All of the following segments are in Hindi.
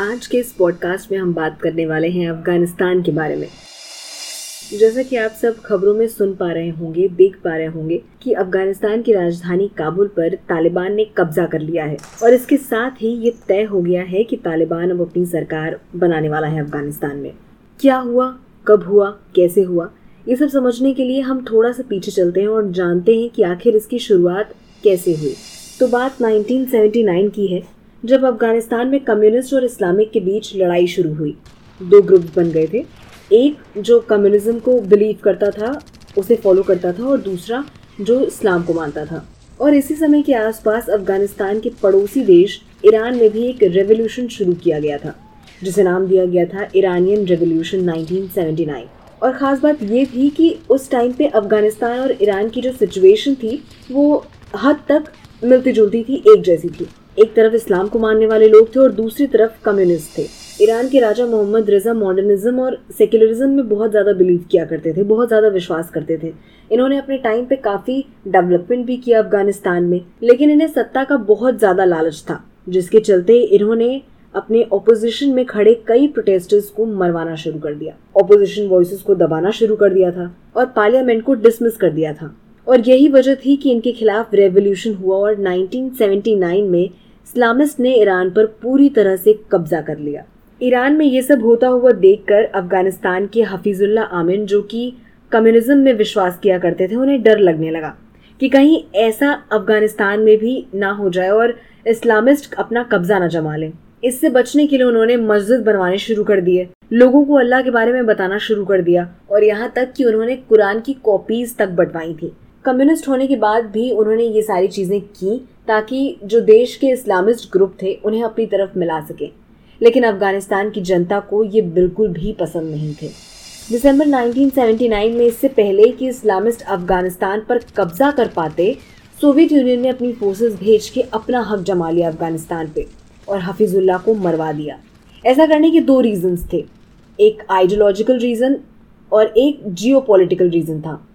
आज के इस पॉडकास्ट में हम बात करने वाले हैं अफ़गानिस्तान के बारे में। जैसा कि आप सब खबरों में सुन पा रहे होंगे, देख पा रहे होंगे कि अफ़गानिस्तान की राजधानी काबुल पर तालिबान ने कब्जा कर लिया है। और इसके साथ ही ये तय हो गया है कि तालिबान अब अपनी सरकार बनाने वाला है अफ़गानिस्तान में। क्या हुआ? कब हुआ? कैसे हुआ? ये सब समझने के लिए हम थोड़ा सा पीछे चलते हैं और जानते हैं कि आखिर इसकी शुरुआत कैसे हुई। तो बात 1979 की है। जब अफ़गानिस्तान में कम्युनिस्ट और इस्लामिक के बीच लड़ाई शुरू हुई, दो ग्रुप बन गए थे। एक जो कम्युनिज्म को बिलीव करता था, उसे फॉलो करता था और दूसरा जो इस्लाम को मानता था। और इसी समय के आसपास अफ़गानिस्तान के पड़ोसी देश ईरान में भी एक रेवोल्यूशन शुरू किया गया था, जिसे नाम दिया गया था ईरानियन रेवोल्यूशन 1979 और ख़ास बात ये थी कि उस टाइम पे अफ़गानिस्तान और ईरान की जो सिचुएशन थी, वो हद तक मिलती जुलती थी, एक जैसी थी। एक तरफ़ इस्लाम को मानने वाले लोग थे और दूसरी तरफ़ कम्युनिस्ट थे। ईरान के राजा मोहम्मद रजा मॉडर्निज्म और सेक्युलरिज्म में बहुत ज़्यादा बिलीव किया करते थे, बहुत ज़्यादा विश्वास करते थे। इन्होंने अपने टाइम पे काफ़ी डेवलपमेंट भी किया अफ़गानिस्तान में, लेकिन इन्हें सत्ता का बहुत ज़्यादा लालच था, जिसके चलते इन्होंने अपने ऑपोजिशन में खड़े कई प्रोटेस्टर्स को मरवाना शुरू कर दिया। ऑपोजिशन वॉइस को दबाना शुरू कर दिया था और पार्लियामेंट को डिसमिस कर दिया था। और यही वजह थी कि इनके खिलाफ रेवोल्यूशन हुआ और 1979 में इस्लामिस्ट ने ईरान पर पूरी तरह से कब्जा कर लिया। ईरान में ये सब होता हुआ देखकर अफ़गानिस्तान के हफीजुल्ला आमिन, जो कि कम्युनिज्म में विश्वास किया करते थे, उन्हें डर लगने लगा कि कहीं ऐसा अफ़गानिस्तान में भी ना हो जाए और इस्लामिस्ट अपना कब्जा न जमा लें। इससे बचने के लिए उन्होंने मस्जिद बनवाने शुरू कर दिए। लोगों को अल्लाह के बारे में बताना शुरू कर दिया और यहाँ तक कि उन्होंने कुरान की कॉपीज तक बंटवाई थी। कम्युनिस्ट होने के बाद भी उन्होंने ये सारी चीज़ें की ताकि जो देश के इस्लामिस्ट ग्रुप थे, उन्हें अपनी तरफ़ मिला सके। लेकिन अफ़गानिस्तान की जनता को ये बिल्कुल भी पसंद नहीं थे। दिसंबर 1979 में इससे पहले कि इस्लामिस्ट अफ़गानिस्तान पर कब्जा कर पाते, सोवियत यूनियन ने अपनी फोर्सेस भेज के अपना हक जमा लिया अफ़गानिस्तान पे और हफीजुल्ला को मरवा दिया। ऐसा करने के दो रीजंस थे। एक आइडियोलॉजिकल रीज़न और एक जियो रीज़न था।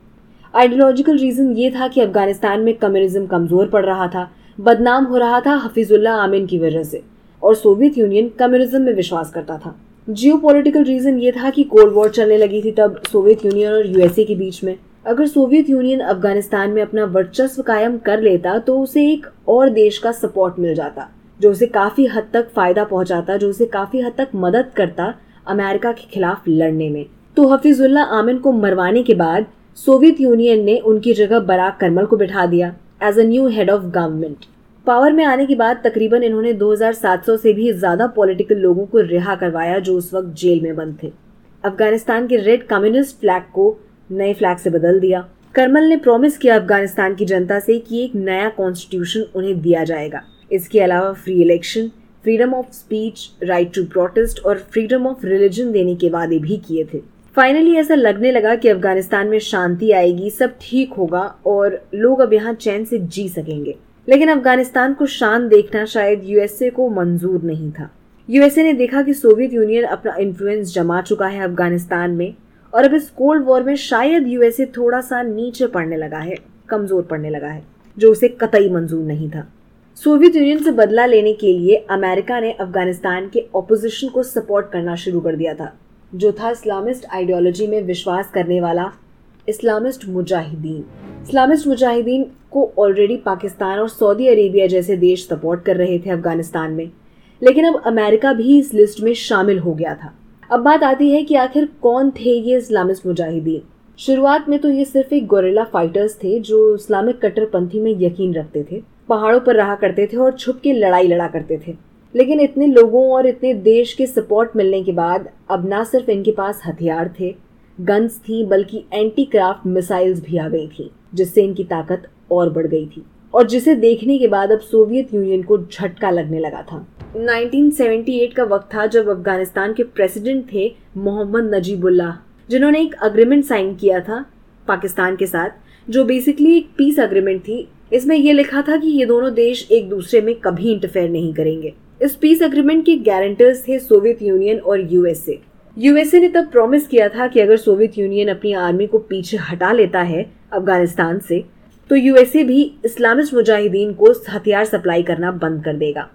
आइडियोलॉजिकल रीज़न ये था कि अफ़गानिस्तान में कम्युनिज्म कमज़ोर पड़ रहा था। बदनाम हो रहा था हफीजुल्ला आमिन की वजह से और सोवियत यूनियन कम्युनिज्म में विश्वास करता था। जियो पोलिटिकल रीज़न ये था कि कोल्ड वॉर चलने लगी थी तब सोवियत यूनियन और यूएसए के बीच में। अगर सोवियत यूनियन अफ़गानिस्तान में अपना वर्चस्व कायम कर लेता तो उसे एक और देश का सपोर्ट मिल जाता, जो उसे काफ़ी हद तक फ़ायदा पहुंचाता, जो उसे काफ़ी हद तक मदद करता अमेरिका के खिलाफ लड़ने में। तो हफीजुल्ला आमिन को मरवाने के बाद सोवियत यूनियन ने उनकी जगह बराक करमल को बिठा दिया। As a new head of government power में आने के बाद तकरीबन इन्होंने 2700 से भी ज़्यादा पॉलिटिकल लोगों को रिहा करवाया जो उस वक्त जेल में बंद थे। अफ़गानिस्तान के रेड कम्युनिस्ट फ्लैग को नए फ्लैग से बदल दिया। करमल ने प्रॉमिस किया अफ़गानिस्तान की जनता से कि एक नया कॉन्स्टिट्यूशन उन्हें दिया जाएगा। इसके अलावा free election freedom of speech right to protest और फ्रीडम ऑफ़ रिलीजन देने के वादे भी किए थे। फाइनली ऐसा लगने लगा कि अफ़गानिस्तान में शांति आएगी, सब ठीक होगा और लोग अब यहाँ चैन से जी सकेंगे। लेकिन अफ़गानिस्तान को शांत देखना शायद यूएसए को मंजूर नहीं था। यूएसए ने देखा कि सोवियत यूनियन अपना इन्फ्लुएंस जमा चुका है अफ़गानिस्तान में और अब इस कोल्ड वॉर में शायद यूएसए थोड़ा सा नीचे पड़ने लगा है, कमज़ोर पड़ने लगा है, जो उसे कतई मंजूर नहीं था। सोवियत यूनियन से बदला लेने के लिए अमेरिका ने अफ़गानिस्तान के ऑपोजिशन को सपोर्ट करना शुरू कर दिया था। जो था इस्लामिस्ट आइडियोलॉजी में विश्वास करने वाला इस्लामिस्ट मुजाहिदीन। इस्लामिस्ट मुजाहिदीन को ऑलरेडी पाकिस्तान और सऊदी अरेबिया जैसे देश सपोर्ट कर रहे थे अफ़गानिस्तान में। लेकिन अब अमेरिका भी इस लिस्ट में शामिल हो गया था। अब बात आती है कि आखिर कौन थे ये इस्लामिस्ट मुजाहिदीन? शुरुआत में तो ये सिर्फ़ एक गोरेला फाइटर्स थे जो इस्लामिक कट्टरपंथी में यकीन रखते थे, पहाड़ों पर रहा करते थे और छुप के लड़ाई लड़ा करते थे। लेकिन इतने लोगों और इतने देश के सपोर्ट मिलने के बाद अब ना सिर्फ़ इनके पास हथियार थे गन्स थी, बल्कि एंटी क्राफ्ट मिसाइल्स भी आ गई थी, जिससे इनकी ताकत और बढ़ गई थी। और जिसे देखने के बाद अब सोवियत यूनियन को झटका लगने लगा था। 1978 का वक्त था जब अफ़गानिस्तान के प्रेसिडेंट थे मोहम्मद नजीबुल्लाह, जिन्होंने एक अग्रीमेंट साइन किया था पाकिस्तान के साथ, जो बेसिकली एक पीस अग्रीमेंट थी। इसमें यह लिखा था कि ये दोनों देश एक दूसरे में कभी इंटरफेयर नहीं करेंगे। इस पीस एग्रीमेंट के गारंटर्स थे सोवियत यूनियन और यूएसए यूएसए ने तब प्रॉमिस किया था कि अगर सोवियत यूनियन अपनी आर्मी को पीछे हटा लेता है अफ़गानिस्तान से तो यूएसए भी इस्लामिस्ट मुजाहिदीन को हथियार सप्लाई करना बंद कर देगा।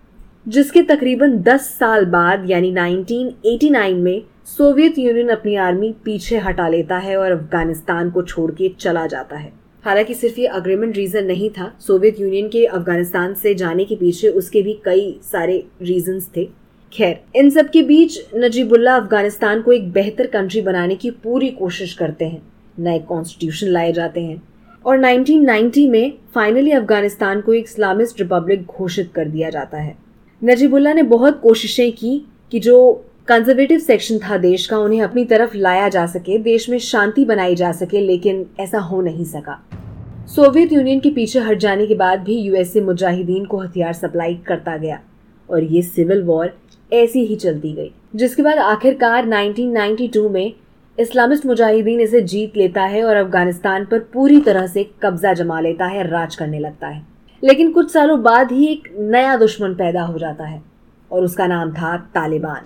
जिसके तकरीबन 10 साल बाद, यानी 1989 में सोवियत यूनियन अपनी आर्मी पीछे हटा लेता है और अफ़गानिस्तान को छोड़ के चला जाता है। हालाँकि सिर्फ़ ये अग्रीमेंट रीजन नहीं था। सोवियत यूनियन के अफ़गानिस्तान से जाने के पीछे उसके भी कई सारे रीजंस थे। खैर, इन सब के बीच नजीबुल्ला अफ़गानिस्तान को एक बेहतर कंट्री बनाने की पूरी कोशिश करते हैं। नए कॉन्स्टिट्यूशन लाए जाते हैं। और 1990 में फाइनली अफ़गानिस्तान को एक इस्लामिस्ट रिपब्लिक घोषित कर दिया जाता है। नजीबुल्ला ने बहुत कोशिशें की कि जो कंजर्वेटिव सेक्शन था देश का, उन्हें अपनी तरफ़ लाया जा सके, देश में शांति बनाई जा सके, लेकिन ऐसा हो नहीं सका। सोवियत यूनियन के पीछे हट जाने के बाद भी यूएसए मुजाहिदीन को हथियार सप्लाई करता गया और ये सिविल वॉर ऐसी ही चलती गई, जिसके बाद आखिरकार 1992 में इस्लामिस्ट मुजाहिदीन इसे जीत लेता है और अफ़गानिस्तान पर पूरी तरह से कब्जा जमा लेता है, राज करने लगता है। लेकिन कुछ सालों बाद ही एक नया दुश्मन पैदा हो जाता है और उसका नाम था तालिबान।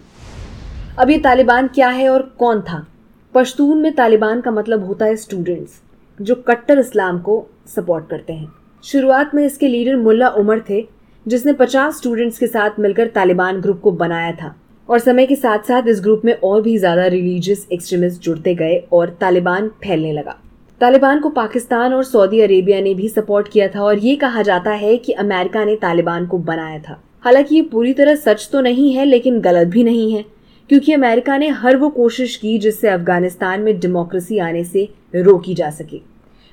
अब ये तालिबान क्या है और कौन था? पश्तून में तालिबान का मतलब होता है स्टूडेंट्स जो कट्टर इस्लाम को सपोर्ट करते हैं। शुरुआत में इसके लीडर मुल्ला उमर थे, जिसने 50 स्टूडेंट्स के साथ मिलकर तालिबान ग्रुप को बनाया था और समय के साथ साथ इस ग्रुप में और भी ज़्यादा रिलीजियस एक्सट्रीमिस्ट जुड़ते गए और तालिबान फैलने लगा। तालिबान को पाकिस्तान और सऊदी अरेबिया ने भी सपोर्ट किया था और ये कहा जाता है कि अमेरिका ने तालिबान को बनाया था। हालाँकि ये पूरी तरह सच तो नहीं है, लेकिन गलत भी नहीं है। क्योंकि अमेरिका ने हर वो कोशिश की जिससे अफ़गानिस्तान में डेमोक्रेसी आने से रोकी जा सके।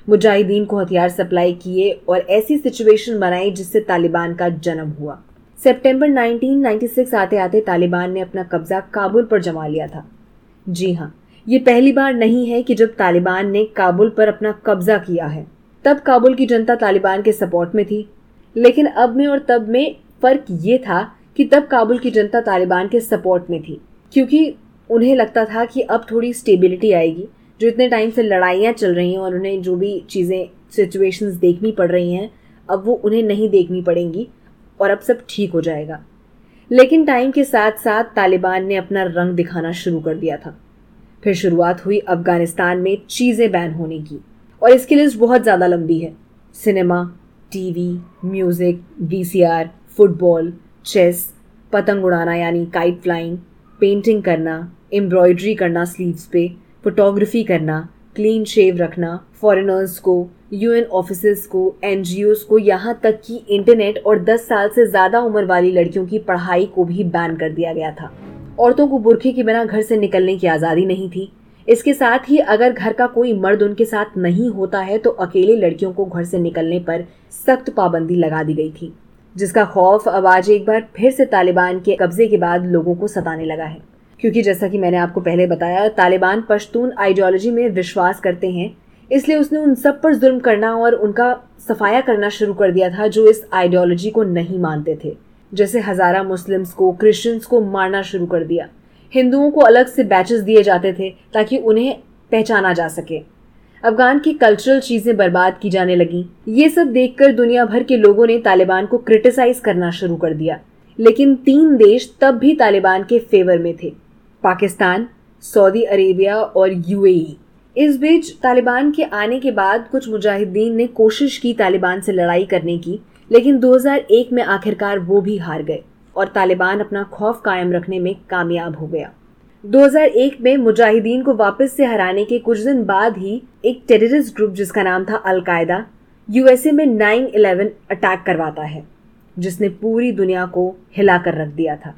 मुजाहिदीन को हथियार सप्लाई किए और ऐसी सिचुएशन बनाई जिससे तालिबान का जन्म हुआ। सितंबर 1996 आते आते तालिबान ने अपना कब्जा काबुल पर जमा लिया था। जी हाँ ये पहली बार नहीं है कि जब तालिबान ने काबुल पर अपना कब्जा किया है, तब काबुल की जनता तालिबान के सपोर्ट में थी। लेकिन अब में और तब में फ़र्क ये था कि तब काबुल की जनता तालिबान के सपोर्ट में थी। क्योंकि उन्हें लगता था कि अब थोड़ी स्टेबिलिटी आएगी, जो इतने टाइम से लड़ाइयाँ चल रही हैं और उन्हें जो भी चीज़ें सिचुएशंस देखनी पड़ रही हैं, अब वो उन्हें नहीं देखनी पड़ेंगी और अब सब ठीक हो जाएगा। लेकिन टाइम के साथ साथ तालिबान ने अपना रंग दिखाना शुरू कर दिया था। फिर शुरुआत हुई अफ़गानिस्तान में चीज़ें बैन होने की और इसकी लिस्ट बहुत ज़्यादा लंबी है। Cinema TV music VCR football chess पतंग उड़ाना यानी काइट फ्लाइंग पेंटिंग करना, एम्ब्रॉयडरी करना स्लीव्स पे फोटोग्राफी करना क्लीन शेव रखना फॉरेनर्स को यूएन ऑफ़िस को एन को, यहाँ तक कि इंटरनेट और 10 साल से ज़्यादा उम्र वाली लड़कियों की पढ़ाई को भी बैन कर दिया गया था। औरतों को बुरखे के बिना घर से निकलने की आज़ादी नहीं थी। इसके साथ ही अगर घर का कोई मर्द उनके साथ नहीं होता है तो अकेले लड़कियों को घर से निकलने पर सख्त पाबंदी लगा दी गई थी। जिसका खौफ अब आज एक बार फिर से तालिबान के कब्जे के बाद लोगों को सताने लगा है। क्योंकि जैसा कि मैंने आपको पहले बताया, तालिबान पश्तून आइडियोलॉजी में विश्वास करते हैं, इसलिए उसने उन सब पर जुल्म करना और उनका सफाया करना शुरू कर दिया था जो इस आइडियोलॉजी को नहीं मानते थे। जैसे हजारा मुस्लिम्स को, क्रिश्चियंस को मारना शुरू कर दिया। हिंदुओं को अलग से बैचेस दिए जाते थे ताकि उन्हें पहचाना जा सके। अफगान की कल्चरल चीज़ें बर्बाद की जाने लगी। ये सब देखकर दुनिया भर के लोगों ने तालिबान को क्रिटिसाइज करना शुरू कर दिया। लेकिन तीन देश तब भी तालिबान के फेवर में थे। पाकिस्तान, सऊदी अरेबिया और यूएई इस बीच तालिबान के आने के बाद कुछ मुजाहिदीन ने कोशिश की तालिबान से लड़ाई करने की, लेकिन 2001 में आखिरकार वो भी हार गए और तालिबान अपना खौफ कायम रखने में कामयाब हो गया। 2001 में मुजाहिदीन को वापस से हराने के कुछ दिन बाद ही एक टेररिस्ट ग्रुप जिसका नाम था अलकायदा यूएसए में 9/11 अटैक करवाता है, जिसने पूरी दुनिया को हिलाकर रख दिया था।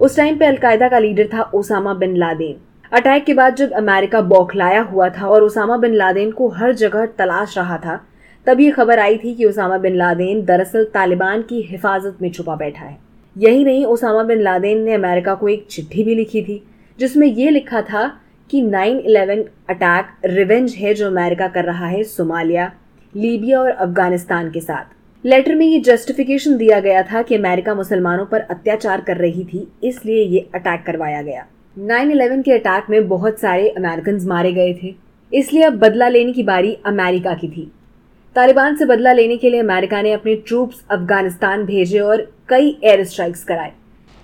उस टाइम पे अलकायदा का लीडर था ओसामा बिन लादेन। अटैक के बाद जब अमेरिका बौखलाया हुआ था और ओसामा बिन लादेन को हर जगह तलाश रहा था, तब ये खबर आई थी कि ओसामा बिन लादेन दरअसल तालिबान की हिफाजत में छुपा बैठा है। यही नहीं, ओसामा बिन लादेन ने अमेरिका को एक चिट्ठी भी लिखी थी जिसमें यह लिखा था कि 9/11 अटैक रिवेंज है जो अमेरिका कर रहा है सोमालिया, लीबिया और अफ़गानिस्तान के साथ। लेटर में ये जस्टिफिकेशन दिया गया था कि अमेरिका मुसलमानों पर अत्याचार कर रही थी, इसलिए ये अटैक करवाया गया। 9/11 के अटैक में बहुत सारे अमेरिकन मारे गए थे, इसलिए अब बदला लेने की बारी अमेरिका की थी। तालिबान से बदला लेने के लिए अमेरिका ने अपने ट्रूप्स अफ़गानिस्तान भेजे और कई एयर स्ट्राइक्स कराए।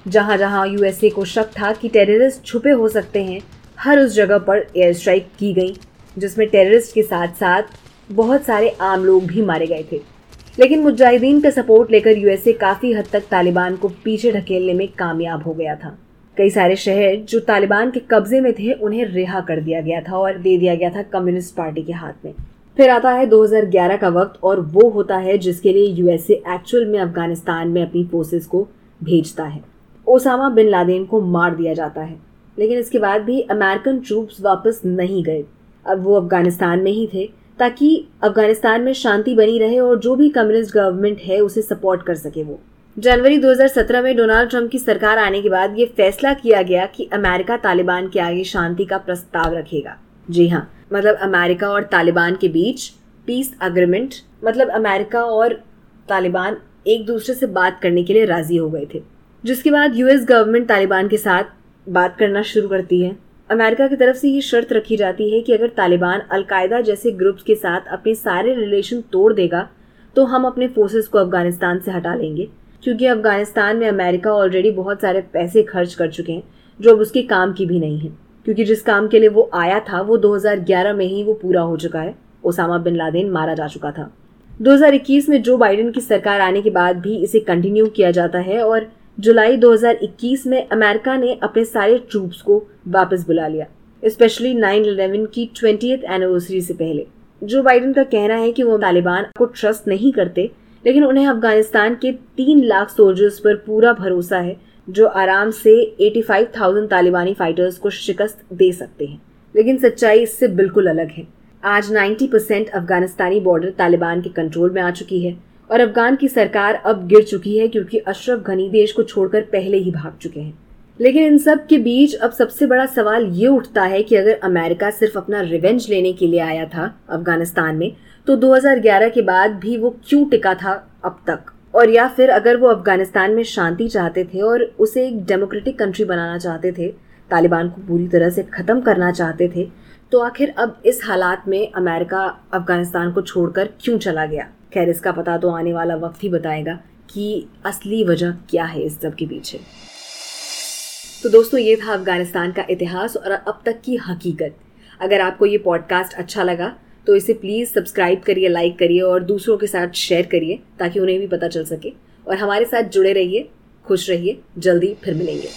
जहाँ जहाँ यूएसए को शक था कि टेररिस्ट छुपे हो सकते हैं, हर उस जगह पर एयर स्ट्राइक की गई, जिसमें टेररिस्ट के साथ साथ बहुत सारे आम लोग भी मारे गए थे। लेकिन मुजाहिदीन का सपोर्ट लेकर यूएसए काफ़ी हद तक तालिबान को पीछे ढकेलने में कामयाब हो गया था। कई सारे शहर जो तालिबान के कब्जे में थे, उन्हें रिहा कर दिया गया था और दे दिया गया था कम्युनिस्ट पार्टी के हाथ में। फिर आता है 2011 का वक्त और वो होता है जिसके लिए यूएसए एक्चुअल में अफ़गानिस्तान में अपनी फोर्सेस को भेजता है। ओसामा बिन लादेन को मार दिया जाता है। लेकिन इसके बाद भी अमेरिकन ट्रूप्स वापस नहीं गए। अब वो अफ़गानिस्तान में ही थे, ताकि अफ़गानिस्तान में शांति बनी रहे और जो भी कम्युनिस्ट गवर्नमेंट है उसे सपोर्ट कर सके वो। जनवरी 2017 में डोनाल्ड ट्रंप की सरकार आने के बाद ये फैसला किया गया कि अमेरिका तालिबान के आगे शांति का प्रस्ताव रखेगा। जी हाँ मतलब अमेरिका और तालिबान के बीच पीस अग्रीमेंट मतलब अमेरिका और तालिबान एक दूसरे से बात करने के लिए राज़ी हो गए थे। जिसके बाद यूएस गवर्नमेंट तालिबान के साथ बात करना शुरू करती है। अमेरिका की तरफ़ से ये शर्त रखी जाती है कि अगर तालिबान अलकायदा जैसे ग्रुप्स के साथ अपने सारे रिलेशन तोड़ देगा तो हम अपने फोर्सेस को अफ़गानिस्तान से हटा लेंगे। क्योंकि अफ़गानिस्तान में अमेरिका ऑलरेडी बहुत सारे पैसे खर्च कर चुके हैं, जो अब उसके काम की भी नहीं है। क्योंकि जिस काम के लिए वो आया था, वो 2011 में ही वो पूरा हो चुका है। ओसामा बिन लादेन मारा जा चुका था। 2021 में जो बाइडेन की सरकार आने के बाद भी इसे कंटिन्यू किया जाता है और जुलाई 2021 में अमेरिका ने अपने सारे ट्रूप्स को वापस बुला लिया स्पेशली 9/11 की ट्वेंटी एनिवर्सरी से पहले। जो बाइडन का कहना है कि वो तालिबान को ट्रस्ट नहीं करते लेकिन उन्हें अफ़गानिस्तान के तीन लाख सोल्जर्स पर पूरा भरोसा है जो आराम से 85,000 तालिबानी फाइटर्स को शिकस्त दे सकते हैं। लेकिन सच्चाई इससे बिल्कुल अलग है। आज 90 परसेंट अफगानिस्तानी बॉर्डर तालिबान के कंट्रोल में आ चुकी है। और अफगान की सरकार अब गिर चुकी है क्योंकि अशरफ घनी देश को छोड़कर पहले ही भाग चुके हैं। लेकिन इन सब के बीच अब सबसे बड़ा सवाल ये उठता है कि अगर अमेरिका सिर्फ़ अपना रिवेंज लेने के लिए आया था अफ़गानिस्तान में तो 2011 के बाद भी वो क्यों टिका था अब तक? और या फिर अगर वो अफ़गानिस्तान में शांति चाहते थे और उसे एक डेमोक्रेटिक कंट्री बनाना चाहते थे, तालिबान को पूरी तरह से ख़त्म करना चाहते थे तो आखिर अब इस हालात में अमेरिका अफ़गानिस्तान को छोड़कर क्यों चला गया? खैर, इसका पता तो आने वाला वक्त ही बताएगा कि असली वजह क्या है इस सब के पीछे। तो दोस्तों, ये था अफ़गानिस्तान का इतिहास और अब तक की हकीकत। अगर आपको ये पॉडकास्ट अच्छा लगा तो इसे प्लीज़ सब्सक्राइब करिए लाइक करिए और दूसरों के साथ शेयर करिए ताकि उन्हें भी पता चल सके। और हमारे साथ जुड़े रहिए, खुश रहिए, जल्दी फिर मिलेंगे।